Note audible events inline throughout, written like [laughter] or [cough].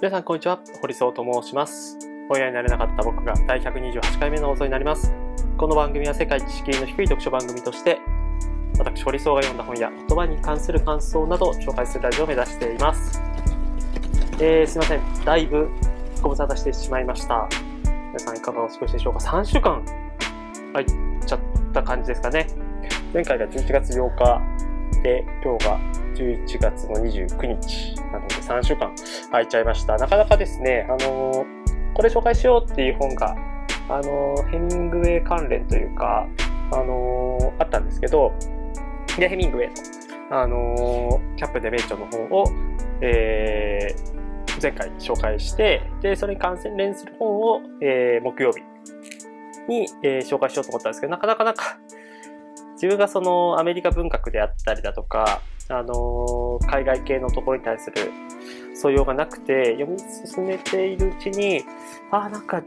皆さんこんにちは。堀総と申します。親になれなかった僕が第128回目の放送になります。この番組は世界知識の低い読書番組として私堀総が読んだ本や言葉に関する感想などを紹介するラジオを目指しています。えー、すいません。だいぶご無沙汰してしまいました。皆さんいかがお過ごしでしょうか？3週間入っちゃった感じですかね。前回が11月8日で今日が11月の29日。3週間空いちゃいました。なかなかですね、あのこれ紹介しようっていう本が、あのヘミングウェイ関連というか、あのあったんですけど、で、ヘミングウェイの、あのキャップで名著の本を、えー、前回紹介して、で、それに関連する本を、えー、木曜日に、えー、紹介しようと思ったんですけど、なかなかなんか、自分がそのアメリカ文学であったりだとか、あの海外系のところに対する素養がなくて、読み進めているうちに、ああ、なんか、う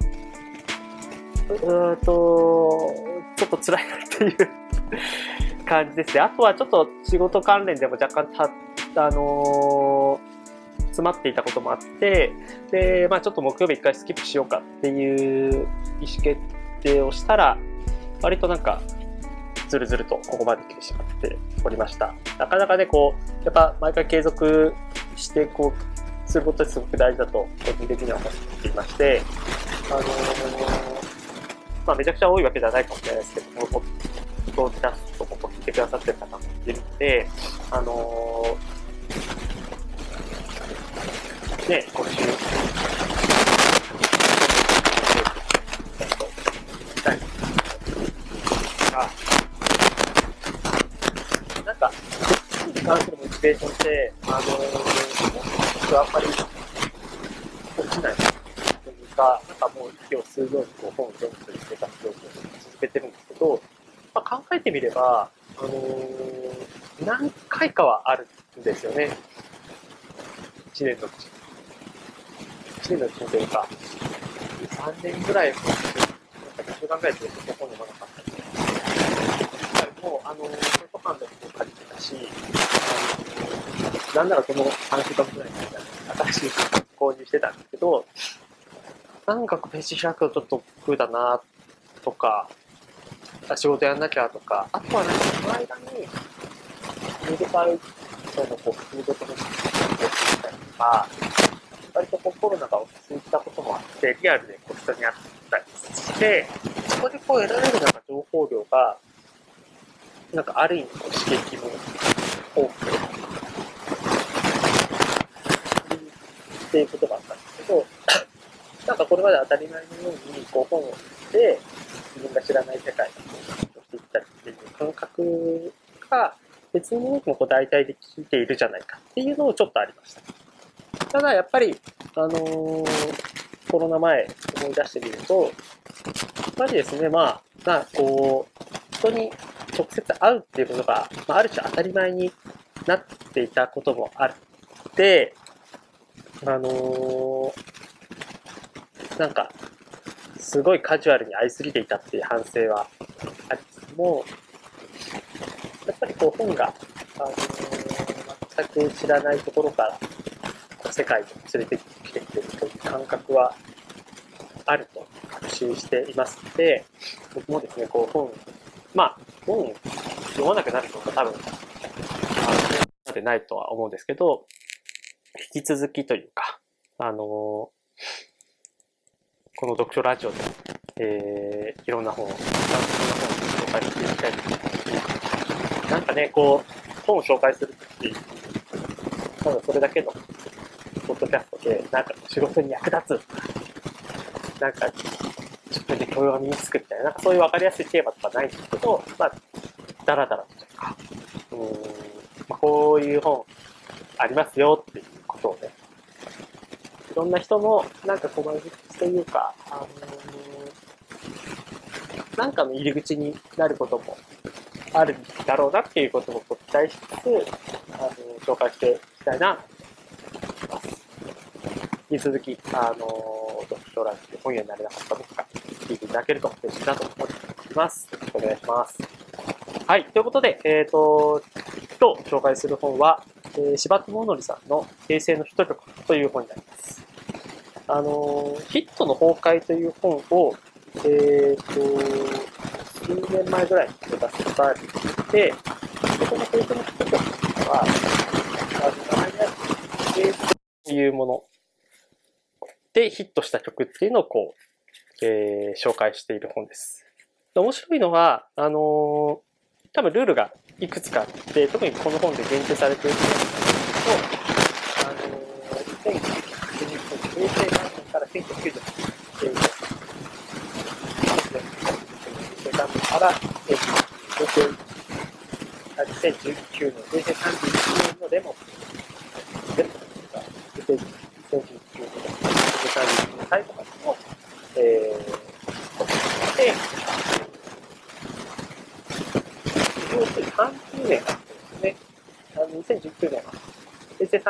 ーと、ちょっと辛いなっていう感じですね。あとはちょっと仕事関連でも若干た、あのー、詰まっていたこともあって、で、まあちょっと木曜日一回スキップしようかっていう意思決定をしたら、割となんか、ずるずるとここまで来てしまっておりました。なかなかね、こう、やっぱ毎回継続して、こう、することってすごく大事だと、個人的には思っていまして、あのー、まあ、めちゃくちゃ多いわけではないかもしれないですけども、ポッドキャストも聞いてくださってる方もいるので、あのー、ね、今週、なんか、に関するモチベーションって、あのー僕はあんまり落ちないというか、なんかもう息を吸うようにこう本を読むという生活を続けてるんですけど、まあ、考えてみれば、あのー、何回かはあるんですよね。1年のうち。1年のうちというか、3年ぐらい、なんか2週間ぐらいずっと本読まなかったんで、もう、あのー、図書館でも借りし、なんならその3週間ぐらいの間に新しい購入してたんですけど、なんかページ開くとちょっと億だなとか、仕事やんなきゃとか、あとはなんかその間に、ミルパイのこう、フードとのしてたりとか、割とこうコロナが落ち着いたこともあって、リアルでこう人に会ったりして、そこでこう得られるなんか情報量が、なんかある意味こう刺激も多くっていうことがあったんですけど、[coughs] なんかこれまで当たり前のようにこう本を見て、自分が知らない世界をしていったりっていう感覚が別にもこう大体で聞いているじゃないかっていうのをちょっとありました。ただやっぱり、あのー、コロナ前思い出してみると、やっぱりですね、まあ、まあ、こう、人に直接会うっていうことが、まあ、ある種当たり前になっていたこともあって、あのー、なんか、すごいカジュアルに会いすぎていたっていう反省はありつつも、やっぱりこう本が、あのー、全く知らないところから世界に連れてきてくれるという感覚はあると確信していますので、僕もですね、こう本、まあ、本読まなくなるとは多分、あの、でないとは思うんですけど、引き続きというか、あの、この読書ラジオで、えー、いろんな本を、いろんな本を紹介していきたいと思います。なんかね、こう、本を紹介するとき、ただそれだけのポッドキャストで、なんか仕事に役立つなんか自分で教養が身につくみたいな、なんかそういうわかりやすいテーマとかないんですけど、まあ、だらだらというか、うん、まあ、こういう本ありますよっていうことをね、いろんな人のなんか小林というか、あのー、なんかの入り口になることもあるだろうなっていうことも期待しつつ、あのー、紹介していきたいなと思います。引き続き、あのー、読書欄で本屋になれなかった僕が聞いていただけると嬉しいなと思っております。よろしくお願いします。はい。ということで、えっ、ー、と、今日紹介する本は、えー、柴田物則さんの平成のヒット曲という本になります。あの、ヒットの崩壊という本を、えっ、と、数年前ぐらいに出されて、そこのフェイスの人とは、あの、名前である、フェイスというものでヒットした曲っていうのをこう、えー、紹介している本です。面白いのは、あのー、多分ルールがいくつかあって、特にこの本で限定されているんですけど、あのー、2008年、平成元年から1990年っていう、平成元年から2019年、平成31年のデモ、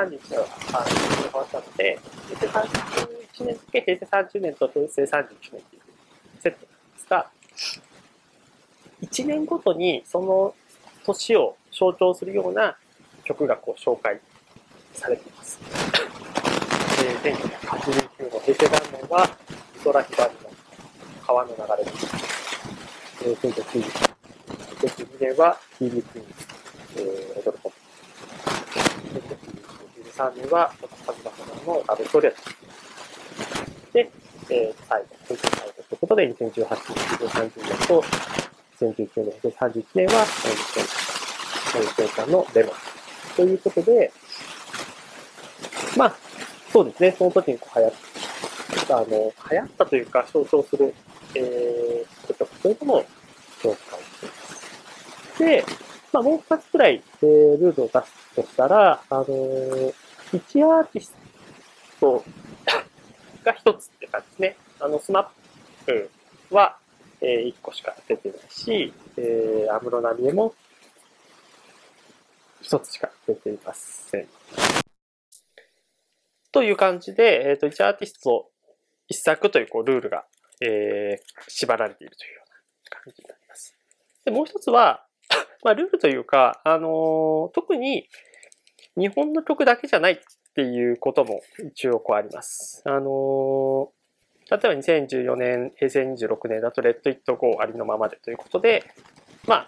30日のあの終わったので、平成31年付け、平成30年と平成31年っていうセットなんですが、1年ごとにその年を象徴するような曲がこう紹介されています。えー、1989の平成元年は、美ラヒバりの川の流れです。1992年は、キーリクイーンズ。プ。1993年は、カズマ様のラブストレート。で、えー、最後、最後ということで、2018年、2030年と、2019年、2031年は、えー2020年のデモ。ということで、まあ、そうですね、その時にこう流行った、あの、流行ったというか象徴する、えー、曲とそういうのも紹介しています。で、まあ、もう二つくらい、えー、ルールを出すとしたら、あのー、1アーティストが一つって感じですね。あの、スマップは、えー、1個しか出てないし、えー、安室奈美恵も一つしか出ていません。という感じで、えっ、ー、と、1アーティスト1作というこうルールが、えー、縛られているというような感じになります。で、もう一つは、[laughs] まあ、ルールというか、あのー、特に日本の曲だけじゃないっていうことも一応こうあります。あの、例えば2014年、平成26年だと、レッド・イット・ゴーありのままでということで、まあ、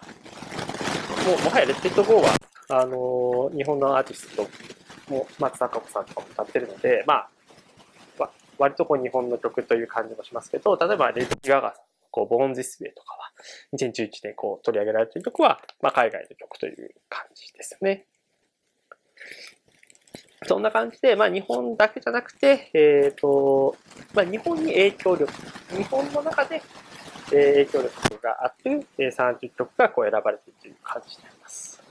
もう、もはやレッド・イット・ゴーは、あの、日本のアーティストも松坂子さんとかも歌ってるので、まあ、割とこう日本の曲という感じもしますけど、例えばレディ・ガガさん、こう、ボーン・ディスウェイとかは、2011年こう取り上げられている曲は、まあ、海外の曲という感じですよね。そんな感じで、まあ、日本だけじゃなくて、えっ、ー、と、まあ、日本に影響力、日本の中で、え影響力があってる30曲がこう選ばれているという感じになります。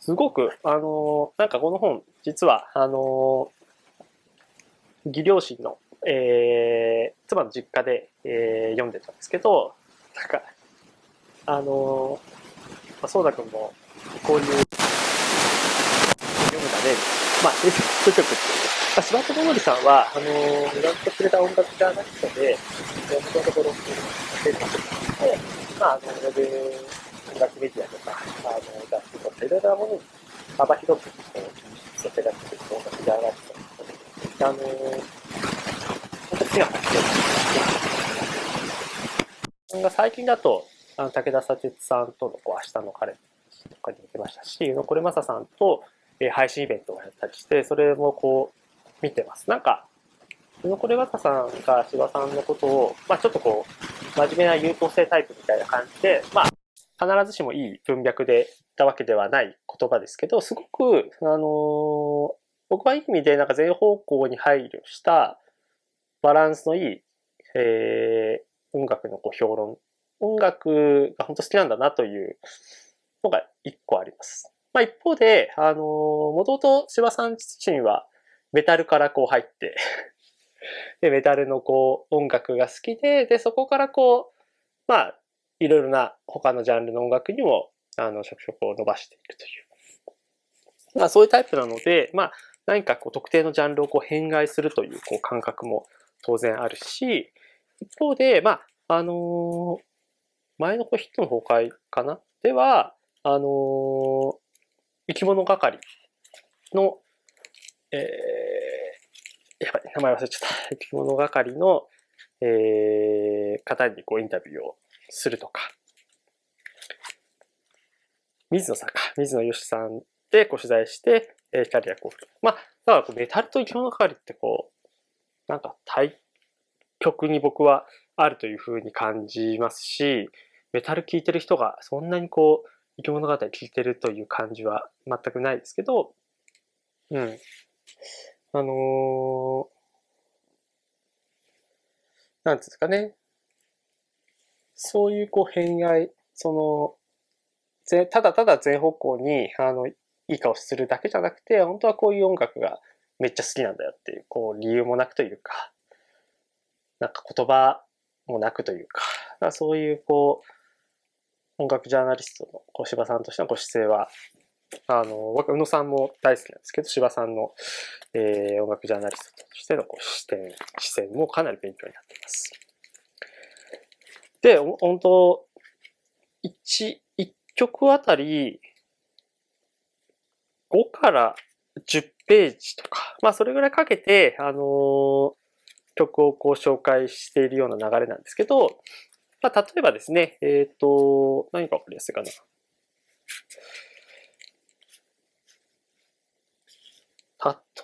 すごく、あのなんかこの本、実は、あの義両親の、えー、妻の実家で、えー、読んでたんですけど、なんか、あのまあ、そうだくんも、こういう、読むだね、まあ、ヒット曲っていう。まあ、柴田もりさんは、あのー、やってくれた音楽ジャーナリストで、元のところ、制作して、まあ、あの、ウェブ音楽メディアとか、あの、雑誌とか、いろいろなものに幅広く、こう、寄せられてる音楽ジャーナリストあの、本当に好きな発見が最近だと、あの武田佐哲さんとのこう明日の彼とかに行きましたし、宇野これまささんと、え、配信イベントをやったりして、それもこう、見てます。なんか、宇野これまささんが柴さんのことを、まあちょっとこう、真面目な優等生タイプみたいな感じで、まあ、必ずしもいい文脈で言ったわけではない言葉ですけど、すごく、あのー、僕はいい意味でなんか全方向に配慮したバランスのいい、えー、音楽のこう評論、音楽が本当好きなんだなというのが一個あります。まあ一方で、あのー、もともと柴さん自身はメタルからこう入って [laughs] で、メタルのこう音楽が好きで、で、そこからこう、まあ、いろいろな他のジャンルの音楽にも、あの、触触を伸ばしていくという。まあ、そういうタイプなので、まあ、何かこう特定のジャンルをこう変外するというこう感覚も当然あるし、一方で、まあ、あのー、前のこうヒットの崩壊かな？では、あのー、生き物係の、えやばい、名前忘れちゃった。生き物係の、えー、方にこうインタビューをするとか、水野さんか、水野よしさんでこう取材して、えー、キャリアこう。まあ、だからこうメタルと生き物係ってこう、なんか対局に僕はあるというふうに感じますし、メタル聴いてる人がそんなにこう、生き物語聴いてるという感じは全くないですけど、うん。あのー、なんですかね。そういうこう偏愛、その、ぜただただ全方向に、あの、いい顔するだけじゃなくて、本当はこういう音楽がめっちゃ好きなんだよっていう、こう理由もなくというか、なんか言葉もなくというか、かそういうこう、音楽ジャーナリストのこう柴さんとしてのご姿勢は、あの、僕、宇野さんも大好きなんですけど、柴さんの、えー、音楽ジャーナリストとしてのこう視点、視線もかなり勉強になっています。で、本当一、一曲あたり、5から10ページとか、まあそれぐらいかけて、あのー、曲をこう紹介しているような流れなんですけど、まあ例えばですね、えっ、ー、と、何かわかりやすいかな。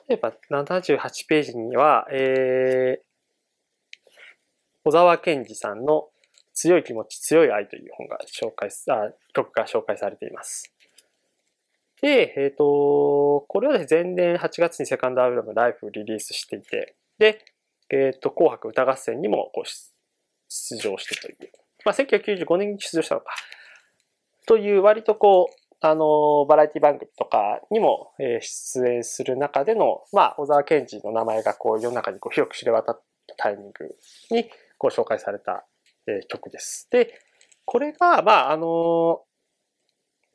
例えば78ページには、えー、小沢健二さんの強い気持ち、強い愛という本が紹介あ、曲が紹介されています。で、えっ、ー、と、これはね、前年8月にセカンドアルバムライフをリリースしていて、で、えっ、ー、と、紅白歌合戦にもこう出場してという。まあ、1995年に出場したのか。という割とこう、あの、バラエティ番組とかにも、え出演する中での、まあ、小沢健二の名前がこう世の中にこう広く知れ渡ったタイミングにこう紹介されたえー、曲です。で、これが、まあ、あの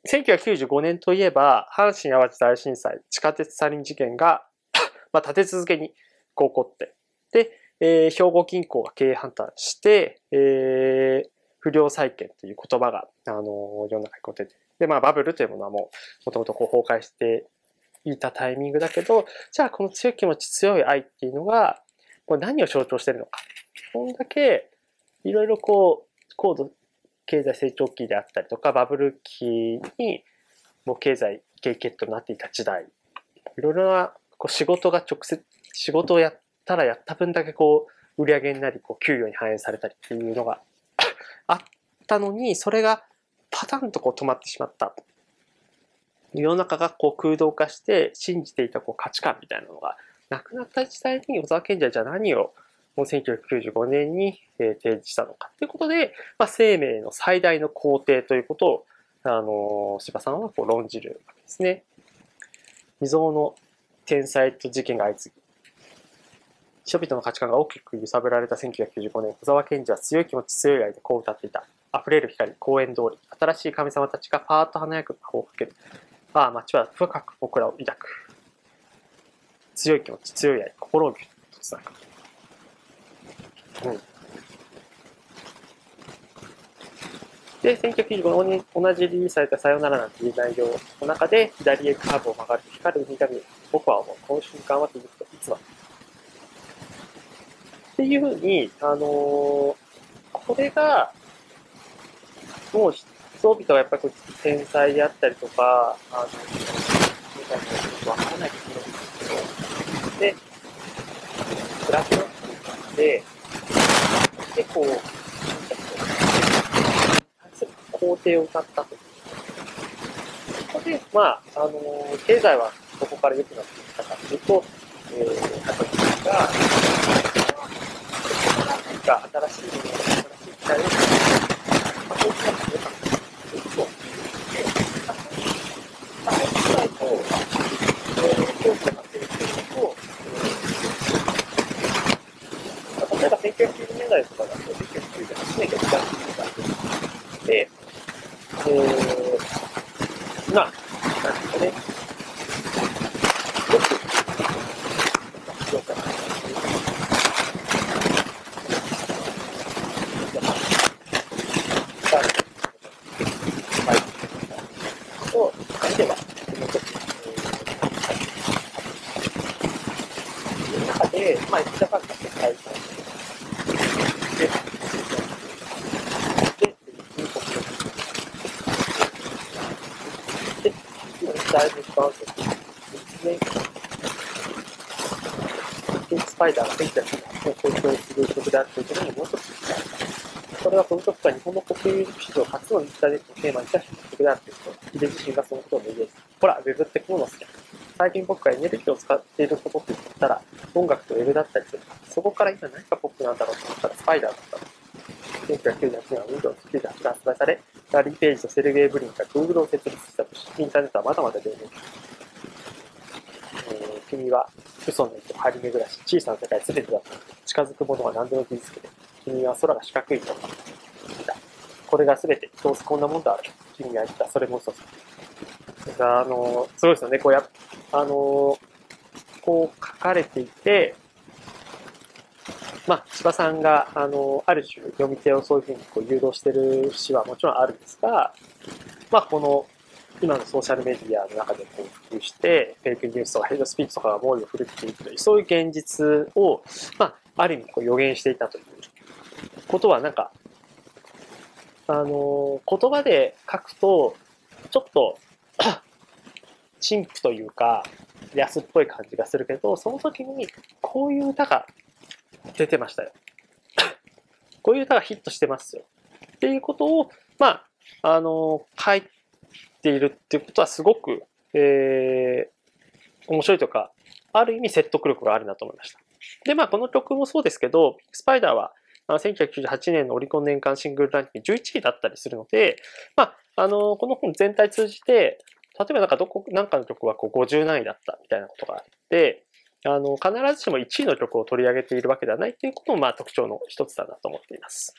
ー、1995年といえば、阪神淡路大震災、地下鉄サリン事件がまあ、立て続けに起こって、で、えー、兵庫銀行が経営判断して、えー、不良債権という言葉が、あのー、世の中にこう出て、で、まあ、バブルというものはもう、もともとこう崩壊していたタイミングだけど、じゃあこの強い気持ち、強い愛っていうのが、これ何を象徴してるのか。こんだけ、いろいろこう、高度経済成長期であったりとか、バブル期に、もう経済経験となっていた時代、いろいろなこう仕事が直接、仕事をやったらやった分だけこう、売り上げになり、こう、給与に反映されたりっていうのがあったのに、それがパタンとこう止まってしまった。世の中がこう空洞化して信じていたこう価値観みたいなのがなくなった時代に小沢賢治はじゃあ何をもう1995年に提示したのかということで、まあ、生命の最大の肯定ということを、あの、柴さんはこう論じるわけですね。未曾有の天才と事件が相次ぎ、人々の価値観が大きく揺さぶられた1995年、小沢賢治は強い気持ち、強い愛でこう歌っていた。溢れる光、公園通り、新しい神様たちがパーッと華やか魔法をかける。ああ、街は深く僕らを抱く。強い気持ち、強い愛、心をぎゅっとつなぐ。うん。で、1995年に同じリリースされたさよならなんていう内容の中で、左へカーブを曲がる光る海が見える。僕は思う。この瞬間は続くといつまでっていうふうに、あのー、これが、もう人々はやっぱり天才であったりとか、あの、みたいなことわからないところですけど、で、プラスなってで、結構、肯定を歌ったと。そこで、まあ、あのー、経済はそこから良くなってきたかというと、えー、家族が、か新しいもの、新しい期待を、まあ、そういったものがというと、で、まあ、社会と、えー、教師が発生しているのと、えー、例えば1990年代とかだと、1998年が一番で、えー、まあ、なんですかね、よく、評価されている。はい。と、では、もうちょっと、えー、中で、まあ、ジャパンが世界遺産で、で、入国ので、だいぶ使わず、1年で、スパイダー。が現在の公表する曲であるということにもう一つこれはこの曲が日本の国有史上初のインター。ネットをテー。マにした曲であるということ、ヒデ自身がそのことを明言す。ほら、ウェブってこうの好きだ。最近僕がエネルギー。を使っていることって言ったら、音楽とウェブだったりする。そこから今何がポップなんだろうと思ったらスパイダー。だった。1998年は Windows 98が発売され、ラリー・ペー。ジとセルゲイ・ブリンが Google を設立、インターネットはまだまだ出る。えー、君は嘘の糸張り巡らし、小さな世界全てだった。近づくものは何でも傷つけて、君は空が四角いと。これが全て、どうせこんなもんだろう。君が言った。それも嘘あの、すごいですよね。こうや、あの、こう書かれていて、まあ、千葉さんが、あの、ある種読み手をそういうふうにこう誘導してる詩はもちろんあるんですが、まあ、この、今のソーシャルメディアの中でこう普及して、フェイクニュースとかヘイトスピーチとかが猛威を振るっていくという、そういう現実を、まあ、ある意味こう予言していたということは、なんか、あの、言葉で書くと、ちょっと [clears throat] 陳腐というか、安っぽい感じがするけど、その時にこういう歌が出てましたよ。こういう歌がヒットしてますよ。っていうことを、まあ、あの、書いてているっていうことはすごく、えー、面白いとか、ある意味説得力があるなと思いました。で、まあ、この曲もそうですけど、スパイダーは、1998年のオリコン年間シングルランキング11位だったりするので、まあ、あの、この本全体通じて、例えばなんかどこ、なんかの曲はこう50何位だったみたいなことがあって、あの、必ずしも1位の曲を取り上げているわけではないっていうことも、まあ特徴の一つだなと思っています。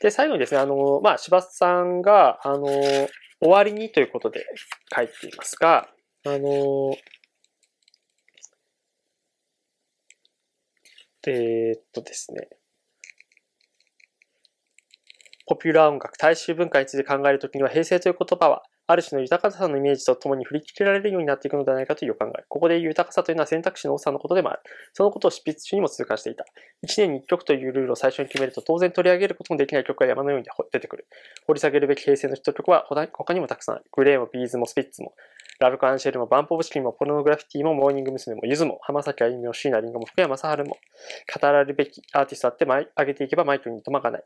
で、最後にですね、あの、まあ、柴田さんが、あの、終わりにということで書いていますが、あの、えー、っとですね、ポピュラー音楽、大衆文化について考えるときには、平成という言葉は、ある種の豊かさのイメージとともに振り返られるようになっていくのではないかという考え。ここで豊かさというのは選択肢の多さのことでもある。そのことを執筆中にも痛感していた。1年に1曲というルールを最初に決めると、当然取り上げることもできない曲が山のように出てくる。掘り下げるべき平成のヒット曲は他にもたくさんある。 GLAY も B'z もスピッツも、ラルクアンシエルもバンプオブチキンもポルノグラフィティもモーニング娘。もゆずも浜崎あゆみも椎名林檎も福山雅治も語られるべきアーティストあって上げていけばマイクに止まがない。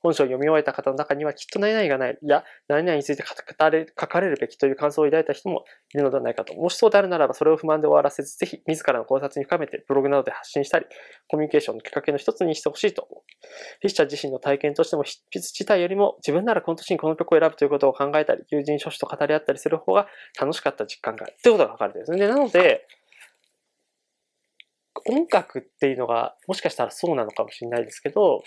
本書を読み終えた方の中にはきっと何々がない、いや、何々について語れ書かれるべきという感想を抱いた人もいるのではないかと。もしそうであるならば、それを不満で終わらせず、ぜひ自らの考察に深めて、ブログなどで発信したり、コミュニケーションのきっかけの一つにしてほしいと思う。筆者自身の体験としても、筆筆自体よりも、自分ならこの年にこの曲を選ぶということを考えたり、友人諸子と語り合ったりする方が楽しかった実感がある。ということが書かれてるんですね。なので、音楽っていうのが、もしかしたらそうなのかもしれないですけど、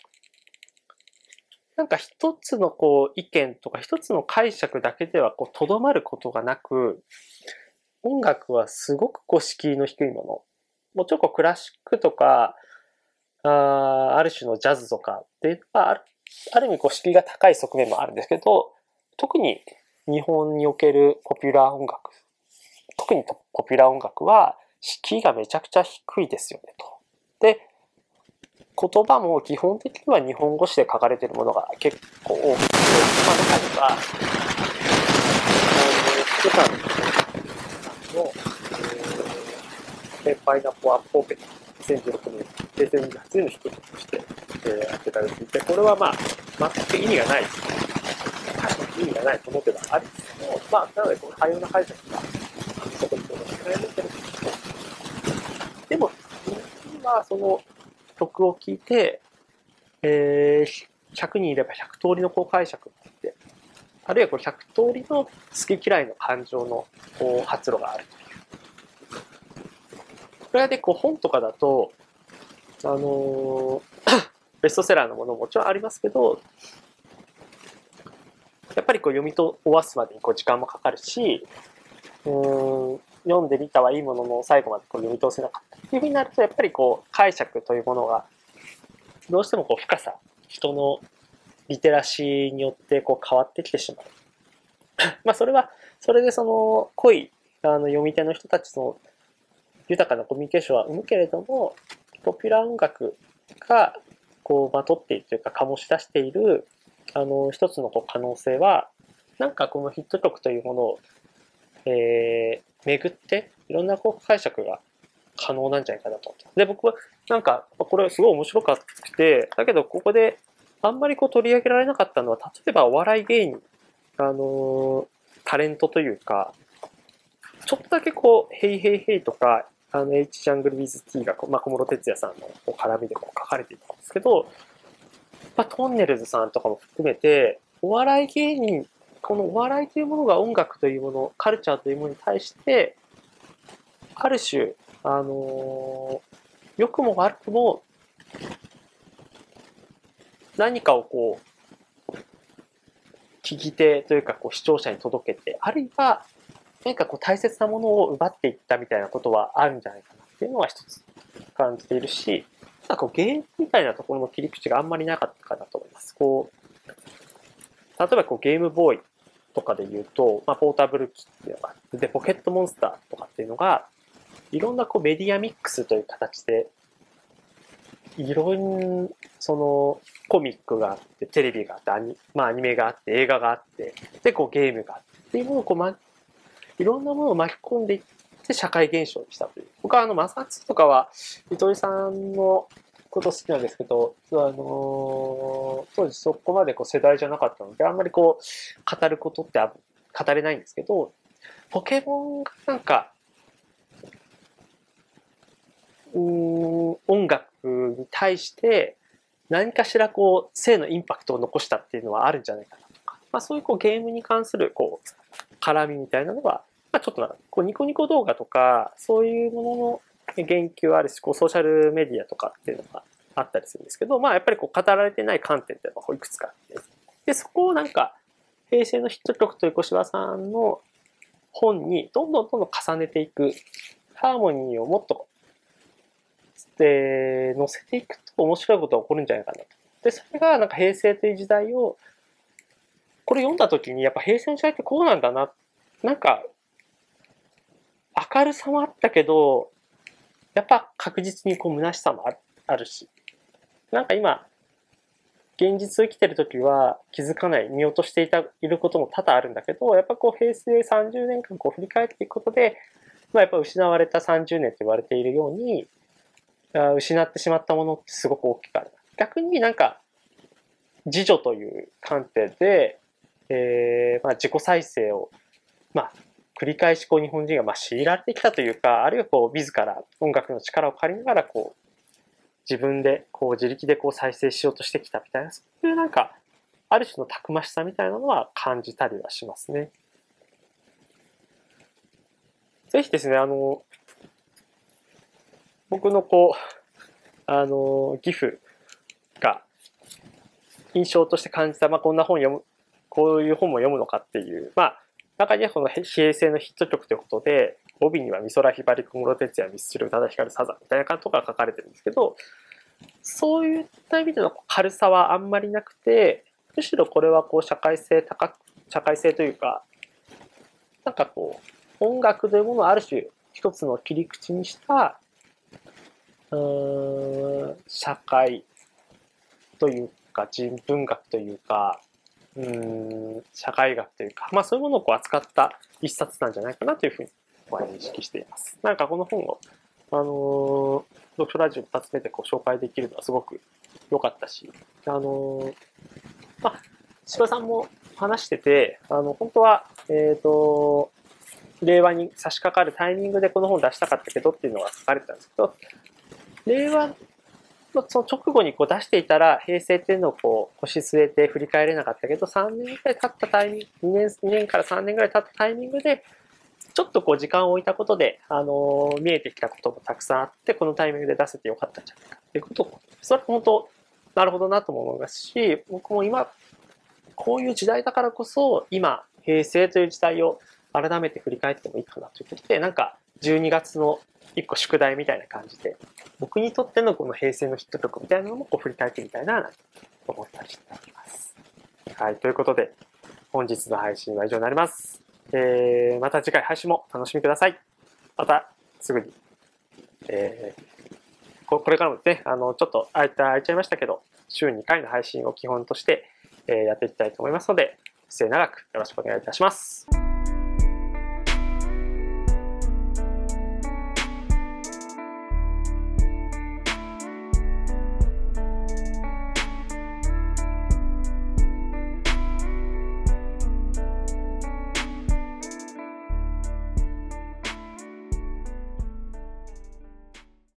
なんか一つのこう意見とか一つの解釈だけではこうとどまることがなく、音楽はすごくこう敷居の低いもの。もうちろんこうクラシックとか、あある種のジャズとかっていうのはあるある意味こう敷居が高い側面もあるんですけど、特に日本におけるポピュラー音楽、特にポピュラー音楽は敷居がめちゃくちゃ低いですよねと。で、言葉も基本的には日本語詞で書かれているものが結構多くて、まあ、中には、福さんの、えー、パイナポアポーケ2016年、平成28年の一人として、えー、やってたりしていて、これはまあ、全く意味がない、意味がないものではあるんですけど、まあ、なので、この多様な解釈が、そこにこの使えるんですけど、でも、今、その、曲を聴いて、えー、100人いれば100通りのこう解釈があって、あるいはこう100通りの好き嫌いの感情のこう発露があるという。これはでこう本とかだと、あのー、[coughs] ベストセラーのものももちろんありますけど、やっぱりこう読みと終わすまでにこう時間もかかるし、うん読んでみたはいいものの最後までこう読み通せなかったっていうふうになるとやっぱりこう解釈というものがどうしてもこう深さ人のリテラシーによってこう変わってきてしまう。[laughs] まあそれはそれでその濃いあの読み手の人たちの豊かなコミュニケーションは生むけれども、ポピュラー音楽がこうまとっているというか醸し出しているあの一つのこう可能性はなんかこのヒット曲というものを、えー、巡っていろんなこう解釈が可能なんじゃないかなと思ってで僕はなんかこれすごい面白かってだけどここであんまりこう取り上げられなかったのは例えばお笑い芸人あのー、タレントというかちょっとだけこう、ヘイヘイヘイとか、あの、H ジャングル WithT が、まあ、小室哲哉さんの絡みでこう書かれていたんですけど、まあ、トンネルズさんとかも含めて、お笑い芸人、このお笑いというものが音楽というもの、カルチャーというものに対して、ある種、あのー、良くも悪くも、何かをこう、聞き手というかこう視聴者に届けて、あるいは何かこう大切なものを奪っていったみたいなことはあるんじゃないかなっていうのは一つ感じているし、なんかこうゲームみたいなところの切り口があんまりなかったかなと思います。こう、例えばこうゲームボーイとかで言うと、まあ、ポータブル機っていうのがで、ポケットモンスターとかっていうのが、いろんなこうメディアミックスという形で、いろん、その、コミックがあって、テレビがあって、アニ,、まあ、アニメがあって、映画があって、で、こうゲームがあって、いうものをこう、ま、いろんなものを巻き込んでいって社会現象にしたという。僕はあの、マサツとかは、糸井さんのこと好きなんですけど、あの、当時そこまでこう世代じゃなかったので、あんまりこう、語ることって語れないんですけど、ポケモンがなんか、うん、音楽に対して何かしらこう、性のインパクトを残したっていうのはあるんじゃないかな。とか、まあそういうこうゲームに関するこう、絡みみたいなのは、まあ、ちょっとなこうニコニコ動画とか、そういうものの言及あるし、こうソーシャルメディアとかっていうのがあったりするんですけど、まあやっぱりこう語られてない観点っていうのがいくつかあって、で、そこをなんか、平成のヒット曲という小柴さんの本にどんどんどんどん重ねていく、ハーモニーをもっと、で、乗せていくと面白いことが起こるんじゃないかなと。で、それがなんか平成という時代を、これ読んだ時にやっぱ平成の時代ってこうなんだな。なんか明るさもあったけど、やっぱ確実にこう虚しさもあるし、なんか今、現実を生きてる時は気づかない、見落としていた、いることも多々あるんだけど、やっぱこう平成30年間こう振り返っていくことで、まあやっぱ失われた30年と言われているように、失ってしまったものってすごく大きくある。逆になんか、自助という観点で、えー、まあ自己再生を、まあ繰り返しこう日本人がまあ強いられてきたというか、あるいはこう自ら音楽の力を借りながらこう自分でこう自力でこう再生しようとしてきたみたいな、そういうなんかある種のたくましさみたいなのは感じたりはしますね。ぜひですね、あの、僕のこう、あの、ギフが印象として感じた、まあ、こんな本読む、こういう本も読むのかっていう、まあ、中にはこの平成のヒット曲ということで、帯には美空ひばり、小室哲也、ミスチル、宇多田ヒカル、サザンみたいな感じとか書かれてるんですけど、そういった意味での軽さはあんまりなくて、むしろこれはこう社会性高く、社会性というか、なんかこう、音楽というものをある種一つの切り口にした、うん、社会というか人文学というか、うん社会学というか、まあそういうものをこう扱った一冊なんじゃないかなというふうに認識しています。なんかこの本を、あのー、読書ラジオ2つ目でこう紹介できるのはすごく良かったし、あの、まあ、柴さんも話してて、あの、本当は、えっ、ー、と、令和に差し掛かるタイミングでこの本出したかったけどっていうのが書かれてたんですけど、令和のその直後にこう出していたら、平成っていうのをこう腰据えて振り返れなかったけど、3年ぐらい経ったタイミング、2年 ,2 年から3年ぐらい経ったタイミングで、ちょっとこう時間を置いたことで、あのー、見えてきたこともたくさんあって、このタイミングで出せてよかったんじゃないかっていうこと。を、それは本当、なるほどなとも思いますし、僕も今、こういう時代だからこそ、今、平成という時代を改めて振り返ってもいいかなということで、なんか12月の一個宿題みたいな感じで、僕にとってのこの平成のヒット曲みたいなのもこう振り返ってみたいなと思ったりしております。はい、ということで、本日の配信は以上になります。えー、また次回配信も楽しみください。またすぐにえーこれからもですね、あの、ちょっと空いた、空いちゃいましたけど、週2回の配信を基本として、えーやっていきたいと思いますので、末永くよろしくお願いいたします。